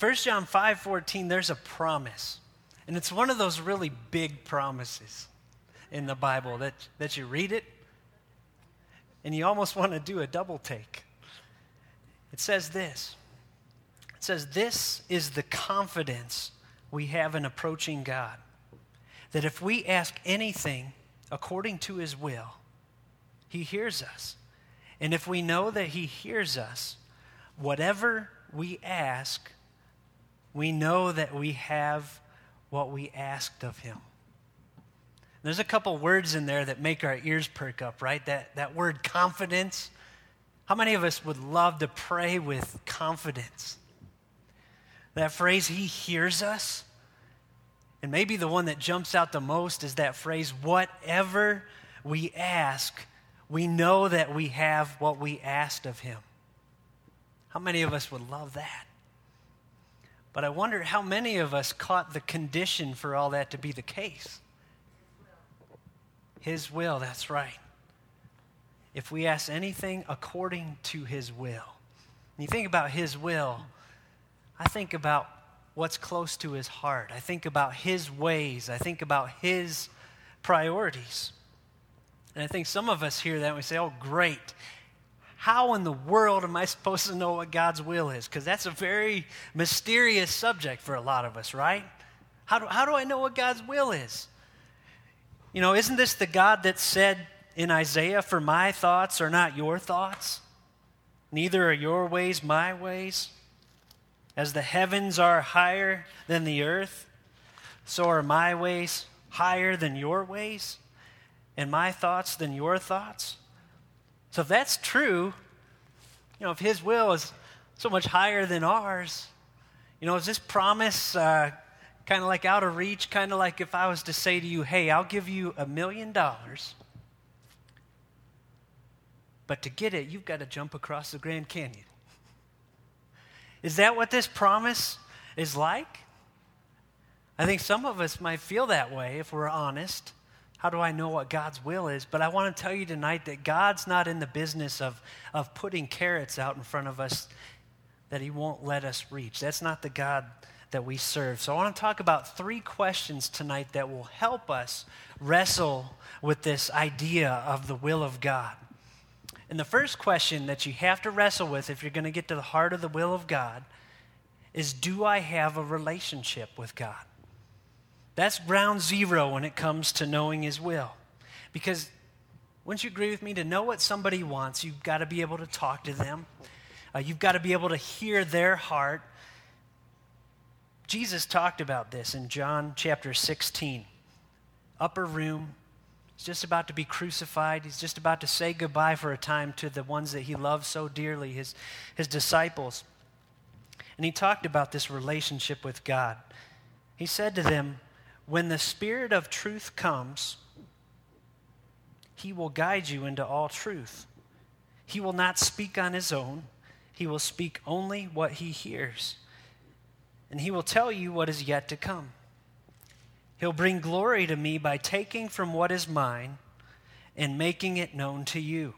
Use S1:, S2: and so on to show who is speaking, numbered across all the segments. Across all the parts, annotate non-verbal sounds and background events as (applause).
S1: 1 John 5:14 there's a promise. And it's one of those really big promises in the Bible that, that you read it and you almost want to do a double take. It says this It says, This is the confidence we have in approaching God. That if we ask anything according to his will, he hears us. And if we know that he hears us, whatever we ask, we know that we have what we asked of him. There's a couple words in there that make our ears perk up, right? That, that word confidence. How many of us would love to pray with confidence? That phrase, He hears us. And maybe the one that jumps out the most is that phrase, whatever we ask, we know that we have what we asked of Him. How many of us would love that? But I wonder how many of us caught the condition for all that to be the case. His will, that's right. If we ask anything according to His will. When you think about His will, I think about what's close to His heart. I think about His ways. I think about His priorities. And I think some of us hear that and we say, oh, great. How in the world am I supposed to know what God's will is? Because that's a very mysterious subject for a lot of us, right? How do, how do I know what God's will is? You know, isn't this the God that said in Isaiah, For my thoughts are not your thoughts? Neither are your ways my ways. As the heavens are higher than the earth, so are my ways higher than your ways, and my thoughts than your thoughts. So if that's true, you know, if His will is so much higher than ours, you know, is this promise uh, kind of like out of reach, kind of like if I was to say to you, hey, I'll give you a million dollars, but to get it, you've got to jump across the Grand Canyon. Is that what this promise is like? I think some of us might feel that way if we're honest. How do I know what God's will is? But I want to tell you tonight that God's not in the business of, of putting carrots out in front of us that He won't let us reach. That's not the God that we serve. So I want to talk about three questions tonight that will help us wrestle with this idea of the will of God. And the first question that you have to wrestle with if you're going to get to the heart of the will of God is Do I have a relationship with God? That's ground zero when it comes to knowing His will. Because wouldn't you agree with me? To know what somebody wants, you've got to be able to talk to them. Uh, you've got to be able to hear their heart. Jesus talked about this in John chapter 16. Upper room. He's just about to be crucified. He's just about to say goodbye for a time to the ones that he loves so dearly, his, his disciples. And he talked about this relationship with God. He said to them, When the Spirit of truth comes, he will guide you into all truth. He will not speak on his own, he will speak only what he hears and he will tell you what is yet to come. He'll bring glory to me by taking from what is mine and making it known to you.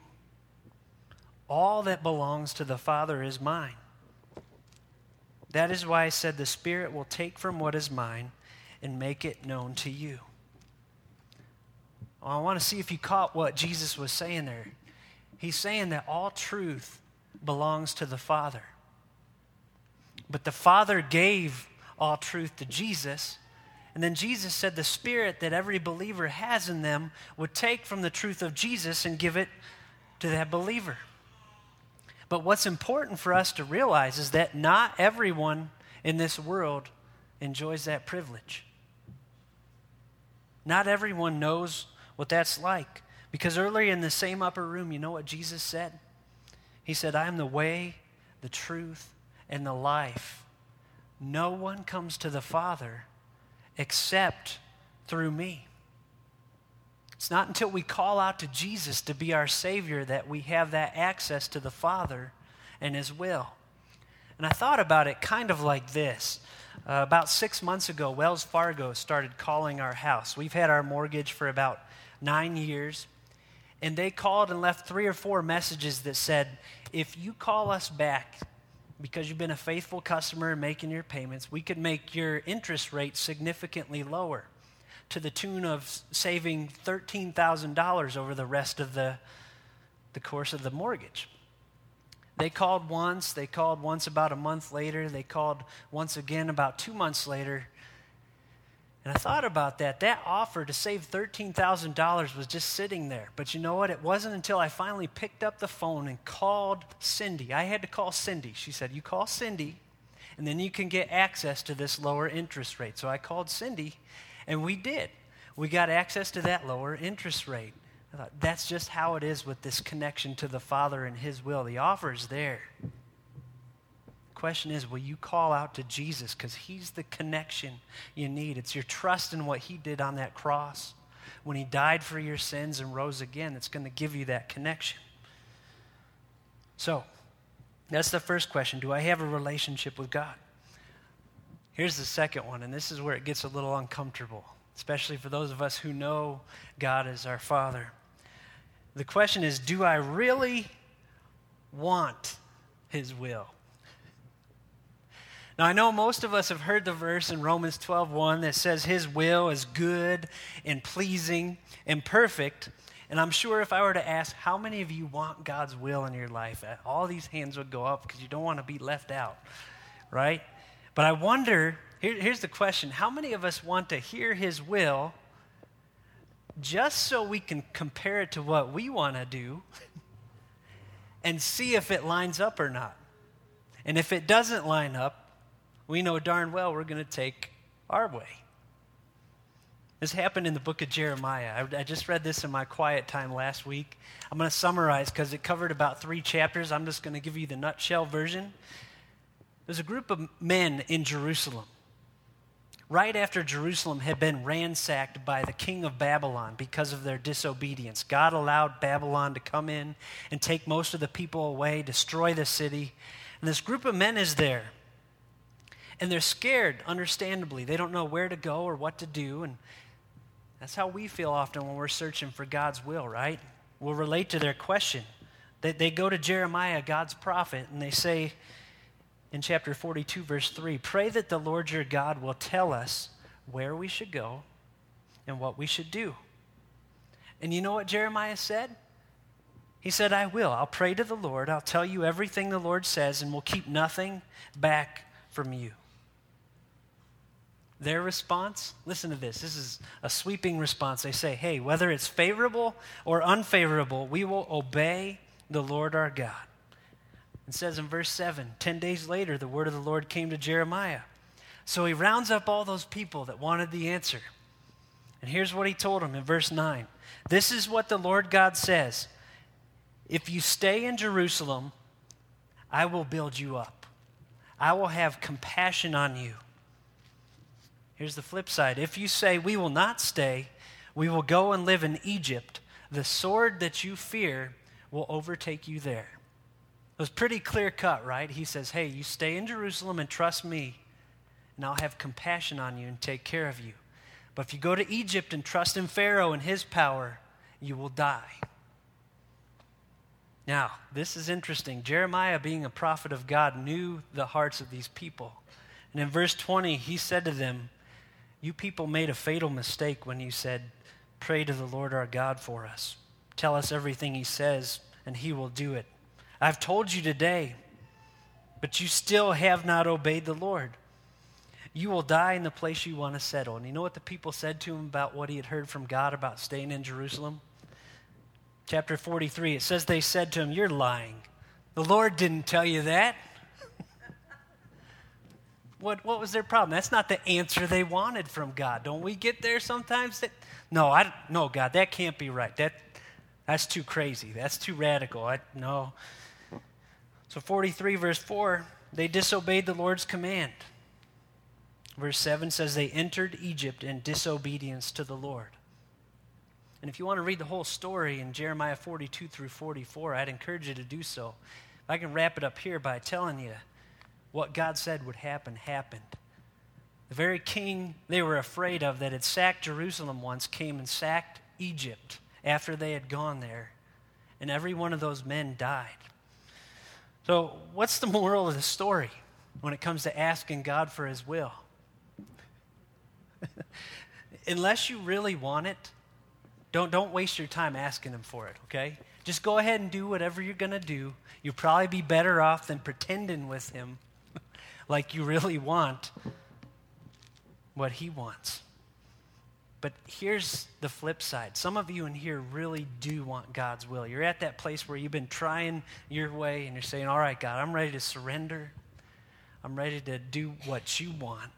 S1: All that belongs to the Father is mine. That is why I said the Spirit will take from what is mine and make it known to you. Well, I want to see if you caught what Jesus was saying there. He's saying that all truth belongs to the Father. But the Father gave all truth to Jesus. And then Jesus said the Spirit that every believer has in them would take from the truth of Jesus and give it to that believer. But what's important for us to realize is that not everyone in this world enjoys that privilege. Not everyone knows what that's like. Because earlier in the same upper room, you know what Jesus said? He said, I am the way, the truth, and the life. No one comes to the Father except through me. It's not until we call out to Jesus to be our Savior that we have that access to the Father and His will. And I thought about it kind of like this. Uh, about six months ago, Wells Fargo started calling our house. We've had our mortgage for about nine years. And they called and left three or four messages that said, if you call us back because you've been a faithful customer and making your payments, we could make your interest rate significantly lower to the tune of saving $13,000 over the rest of the, the course of the mortgage. They called once, they called once about a month later, they called once again about two months later. And I thought about that. That offer to save $13,000 was just sitting there. But you know what? It wasn't until I finally picked up the phone and called Cindy. I had to call Cindy. She said, You call Cindy, and then you can get access to this lower interest rate. So I called Cindy, and we did. We got access to that lower interest rate. I thought, that's just how it is with this connection to the Father and His will. The offer is there. The question is, will you call out to Jesus? Because He's the connection you need. It's your trust in what He did on that cross when He died for your sins and rose again that's going to give you that connection. So, that's the first question Do I have a relationship with God? Here's the second one, and this is where it gets a little uncomfortable, especially for those of us who know God as our Father. The question is do I really want His will? Now I know most of us have heard the verse in Romans 12:1 that says his will is good and pleasing and perfect. And I'm sure if I were to ask how many of you want God's will in your life, uh, all these hands would go up because you don't want to be left out. Right? But I wonder, here, here's the question, how many of us want to hear his will just so we can compare it to what we want to do (laughs) and see if it lines up or not. And if it doesn't line up, we know darn well we're going to take our way. This happened in the book of Jeremiah. I, I just read this in my quiet time last week. I'm going to summarize because it covered about three chapters. I'm just going to give you the nutshell version. There's a group of men in Jerusalem right after Jerusalem had been ransacked by the king of Babylon because of their disobedience. God allowed Babylon to come in and take most of the people away, destroy the city. And this group of men is there. And they're scared, understandably. They don't know where to go or what to do. And that's how we feel often when we're searching for God's will, right? We'll relate to their question. They, they go to Jeremiah, God's prophet, and they say, in chapter 42, verse 3 Pray that the Lord your God will tell us where we should go and what we should do. And you know what Jeremiah said? He said, I will. I'll pray to the Lord. I'll tell you everything the Lord says, and we'll keep nothing back from you. Their response, listen to this. This is a sweeping response. They say, hey, whether it's favorable or unfavorable, we will obey the Lord our God. It says in verse 7 10 days later, the word of the Lord came to Jeremiah. So he rounds up all those people that wanted the answer. And here's what he told them in verse 9 This is what the Lord God says If you stay in Jerusalem, I will build you up, I will have compassion on you. Here's the flip side if you say, We will not stay, we will go and live in Egypt, the sword that you fear will overtake you there. Was pretty clear cut, right? He says, Hey, you stay in Jerusalem and trust me, and I'll have compassion on you and take care of you. But if you go to Egypt and trust in Pharaoh and his power, you will die. Now, this is interesting. Jeremiah, being a prophet of God, knew the hearts of these people. And in verse 20, he said to them, You people made a fatal mistake when you said, Pray to the Lord our God for us. Tell us everything he says, and he will do it. I've told you today, but you still have not obeyed the Lord. You will die in the place you want to settle. And you know what the people said to him about what he had heard from God about staying in Jerusalem? Chapter 43, it says they said to him, You're lying. The Lord didn't tell you that. (laughs) what, what was their problem? That's not the answer they wanted from God. Don't we get there sometimes? That, no, I, no, God, that can't be right. That, that's too crazy. That's too radical. I, no. So, 43, verse 4, they disobeyed the Lord's command. Verse 7 says they entered Egypt in disobedience to the Lord. And if you want to read the whole story in Jeremiah 42 through 44, I'd encourage you to do so. I can wrap it up here by telling you what God said would happen happened. The very king they were afraid of that had sacked Jerusalem once came and sacked Egypt after they had gone there, and every one of those men died. So, what's the moral of the story when it comes to asking God for His will? (laughs) Unless you really want it, don't, don't waste your time asking Him for it, okay? Just go ahead and do whatever you're going to do. You'll probably be better off than pretending with Him (laughs) like you really want what He wants. But here's the flip side. Some of you in here really do want God's will. You're at that place where you've been trying your way and you're saying, All right, God, I'm ready to surrender. I'm ready to do what you want.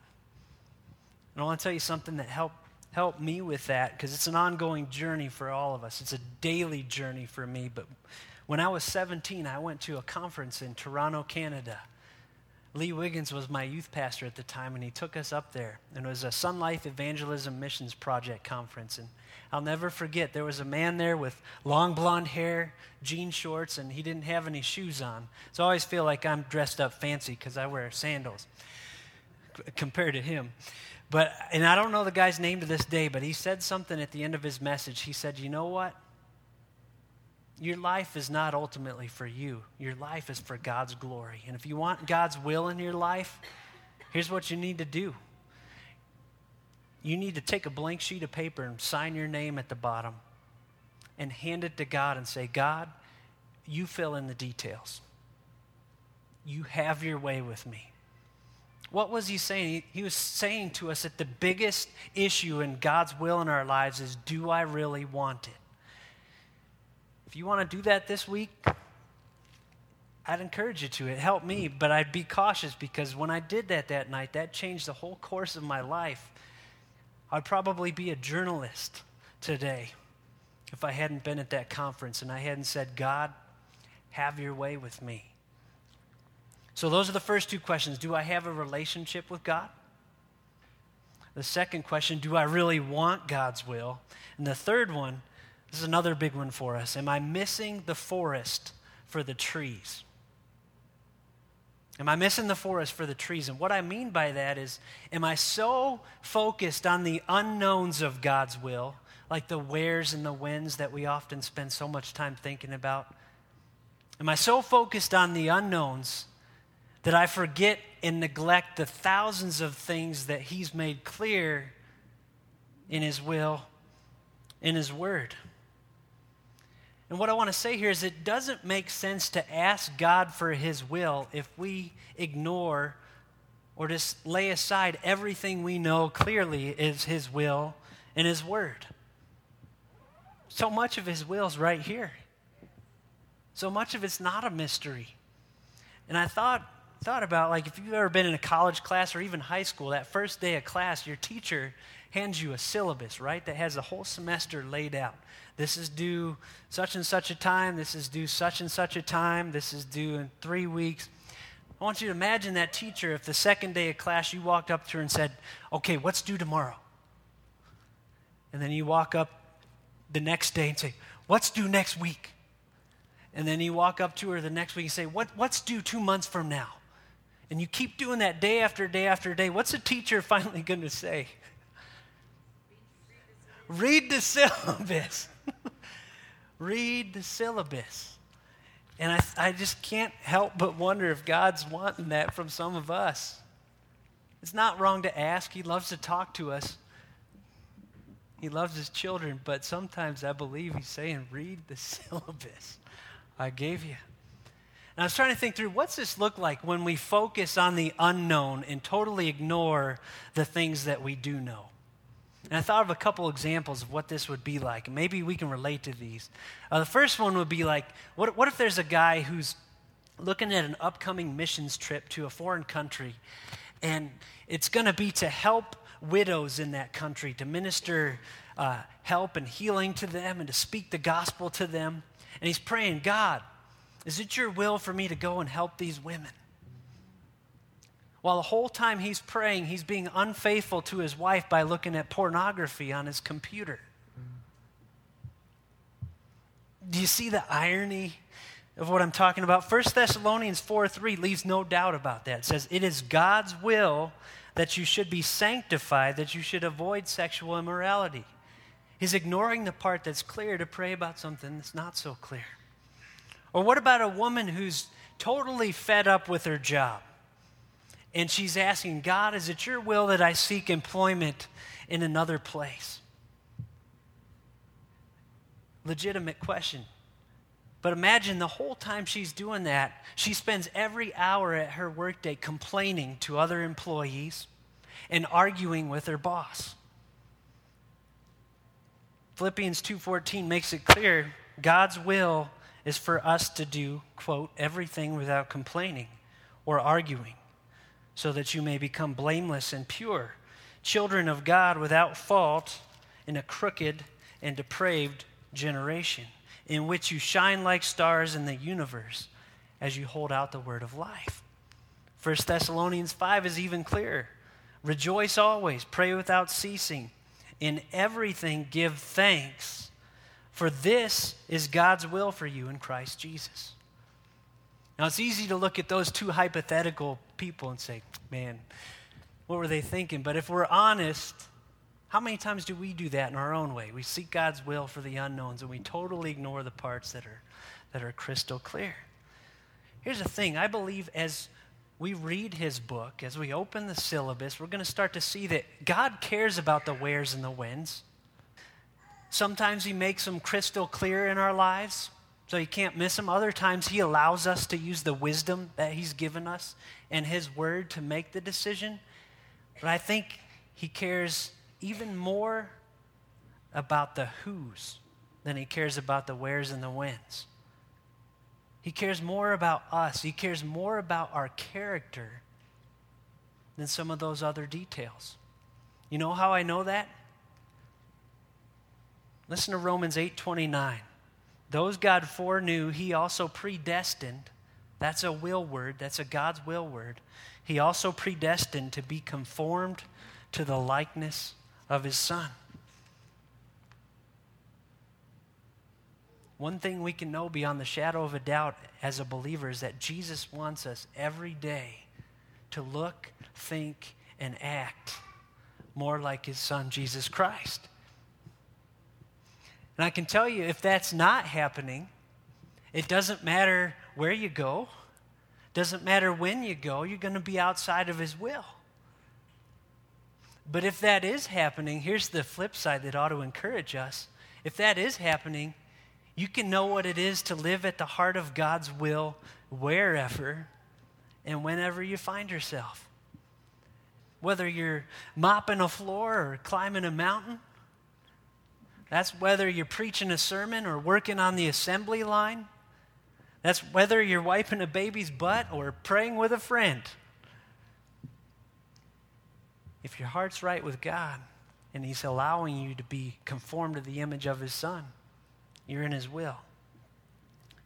S1: And I want to tell you something that helped help me with that because it's an ongoing journey for all of us. It's a daily journey for me. But when I was 17, I went to a conference in Toronto, Canada. Lee Wiggins was my youth pastor at the time, and he took us up there. And it was a Sun Life Evangelism Missions Project conference. And I'll never forget, there was a man there with long blonde hair, jean shorts, and he didn't have any shoes on. So I always feel like I'm dressed up fancy because I wear sandals compared to him. But, and I don't know the guy's name to this day, but he said something at the end of his message. He said, You know what? Your life is not ultimately for you. Your life is for God's glory. And if you want God's will in your life, here's what you need to do. You need to take a blank sheet of paper and sign your name at the bottom and hand it to God and say, God, you fill in the details. You have your way with me. What was he saying? He was saying to us that the biggest issue in God's will in our lives is do I really want it? If you want to do that this week, I'd encourage you to. It helped me, but I'd be cautious because when I did that that night, that changed the whole course of my life. I'd probably be a journalist today if I hadn't been at that conference and I hadn't said, God, have your way with me. So, those are the first two questions. Do I have a relationship with God? The second question, do I really want God's will? And the third one, this is another big one for us. Am I missing the forest for the trees? Am I missing the forest for the trees? And what I mean by that is, am I so focused on the unknowns of God's will, like the wheres and the whens that we often spend so much time thinking about? Am I so focused on the unknowns that I forget and neglect the thousands of things that He's made clear in His will, in His Word? And what I want to say here is it doesn't make sense to ask God for His will if we ignore or just lay aside everything we know clearly is His will and His Word. So much of His will is right here. So much of it's not a mystery. And I thought, thought about like if you've ever been in a college class or even high school, that first day of class, your teacher hands you a syllabus, right, that has a whole semester laid out. This is due such and such a time. This is due such and such a time. This is due in three weeks. I want you to imagine that teacher if the second day of class you walked up to her and said, Okay, what's due tomorrow? And then you walk up the next day and say, What's due next week? And then you walk up to her the next week and say, what, What's due two months from now? And you keep doing that day after day after day. What's a teacher (laughs) finally going to say? Read the syllabus. (laughs) Read the syllabus. And I, I just can't help but wonder if God's wanting that from some of us. It's not wrong to ask, He loves to talk to us. He loves His children, but sometimes I believe He's saying, Read the (laughs) syllabus I gave you. And I was trying to think through what's this look like when we focus on the unknown and totally ignore the things that we do know. And I thought of a couple examples of what this would be like. Maybe we can relate to these. Uh, the first one would be like what, what if there's a guy who's looking at an upcoming missions trip to a foreign country, and it's going to be to help widows in that country, to minister uh, help and healing to them, and to speak the gospel to them. And he's praying, God, is it your will for me to go and help these women? While the whole time he's praying, he's being unfaithful to his wife by looking at pornography on his computer. Do you see the irony of what I'm talking about? 1 Thessalonians 4 3 leaves no doubt about that. It says, It is God's will that you should be sanctified, that you should avoid sexual immorality. He's ignoring the part that's clear to pray about something that's not so clear. Or what about a woman who's totally fed up with her job. And she's asking, God, is it your will that I seek employment in another place? Legitimate question. But imagine the whole time she's doing that, she spends every hour at her workday complaining to other employees and arguing with her boss. Philippians 2:14 makes it clear God's will is for us to do, quote, everything without complaining or arguing, so that you may become blameless and pure, children of God without fault in a crooked and depraved generation, in which you shine like stars in the universe as you hold out the word of life. 1 Thessalonians 5 is even clearer. Rejoice always, pray without ceasing. In everything give thanks, for this is God's will for you in Christ Jesus. Now, it's easy to look at those two hypothetical people and say, man, what were they thinking? But if we're honest, how many times do we do that in our own way? We seek God's will for the unknowns and we totally ignore the parts that are, that are crystal clear. Here's the thing I believe as we read his book, as we open the syllabus, we're going to start to see that God cares about the wheres and the whens. Sometimes he makes them crystal clear in our lives, so you can't miss them. Other times he allows us to use the wisdom that he's given us and his word to make the decision. But I think he cares even more about the who's than he cares about the wheres and the whens. He cares more about us. He cares more about our character than some of those other details. You know how I know that? Listen to Romans 8:29. Those God foreknew, he also predestined. That's a will word, that's a God's will word. He also predestined to be conformed to the likeness of his son. One thing we can know beyond the shadow of a doubt as a believer is that Jesus wants us every day to look, think, and act more like his son, Jesus Christ. And I can tell you, if that's not happening, it doesn't matter where you go, doesn't matter when you go, you're going to be outside of his will. But if that is happening, here's the flip side that ought to encourage us. If that is happening, you can know what it is to live at the heart of God's will wherever and whenever you find yourself. Whether you're mopping a floor or climbing a mountain, that's whether you're preaching a sermon or working on the assembly line. That's whether you're wiping a baby's butt or praying with a friend if your heart's right with God and He's allowing you to be conformed to the image of His Son, you're in His will.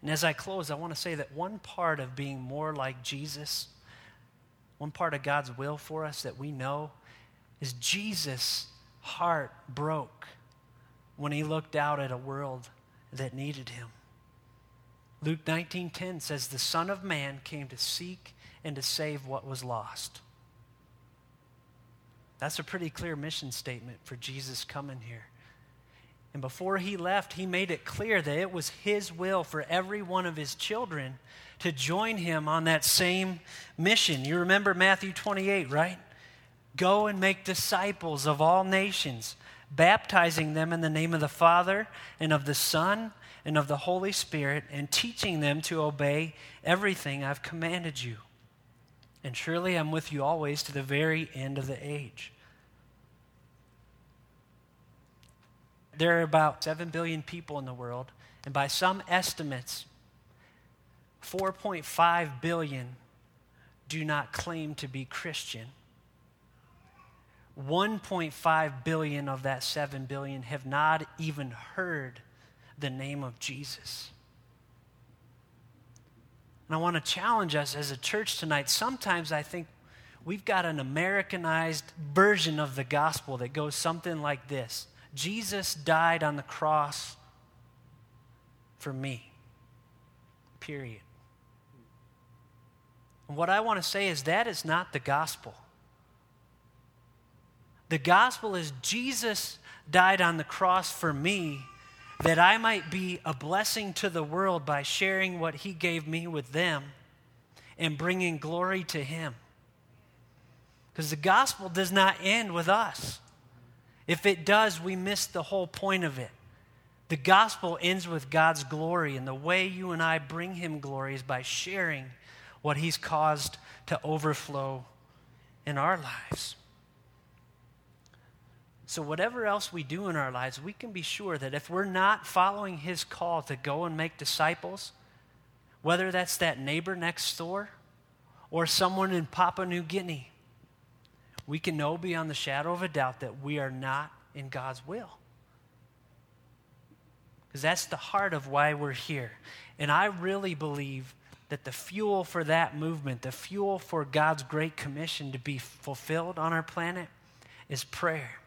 S1: And as I close, I want to say that one part of being more like Jesus, one part of God's will for us that we know is Jesus' heart broke when he looked out at a world that needed him. Luke 19:10 says the son of man came to seek and to save what was lost. That's a pretty clear mission statement for Jesus coming here. And before he left, he made it clear that it was his will for every one of his children to join him on that same mission. You remember Matthew 28, right? Go and make disciples of all nations, baptizing them in the name of the Father and of the Son and of the Holy Spirit, and teaching them to obey everything I've commanded you. And surely I'm with you always to the very end of the age. There are about 7 billion people in the world, and by some estimates, 4.5 billion do not claim to be Christian. 1.5 billion of that 7 billion have not even heard the name of Jesus. And I want to challenge us as a church tonight. Sometimes I think we've got an Americanized version of the gospel that goes something like this Jesus died on the cross for me. Period. And what I want to say is that is not the gospel. The gospel is Jesus died on the cross for me that I might be a blessing to the world by sharing what He gave me with them. and bringing glory to Him. Because the gospel does not end with us. If it does, we miss the whole point of it. The gospel ends with God's glory, and the way you and I bring Him glory is by sharing what He's caused to overflow in our lives. So, whatever else we do in our lives, we can be sure that if we're not following His call to go and make disciples, whether that's that neighbor next door or someone in Papua New Guinea, we can know beyond the shadow of a doubt that we are not in God's will. Because that's the heart of why we're here. And I really believe that the fuel for that movement, the fuel for God's great commission to be fulfilled on our planet, is prayer.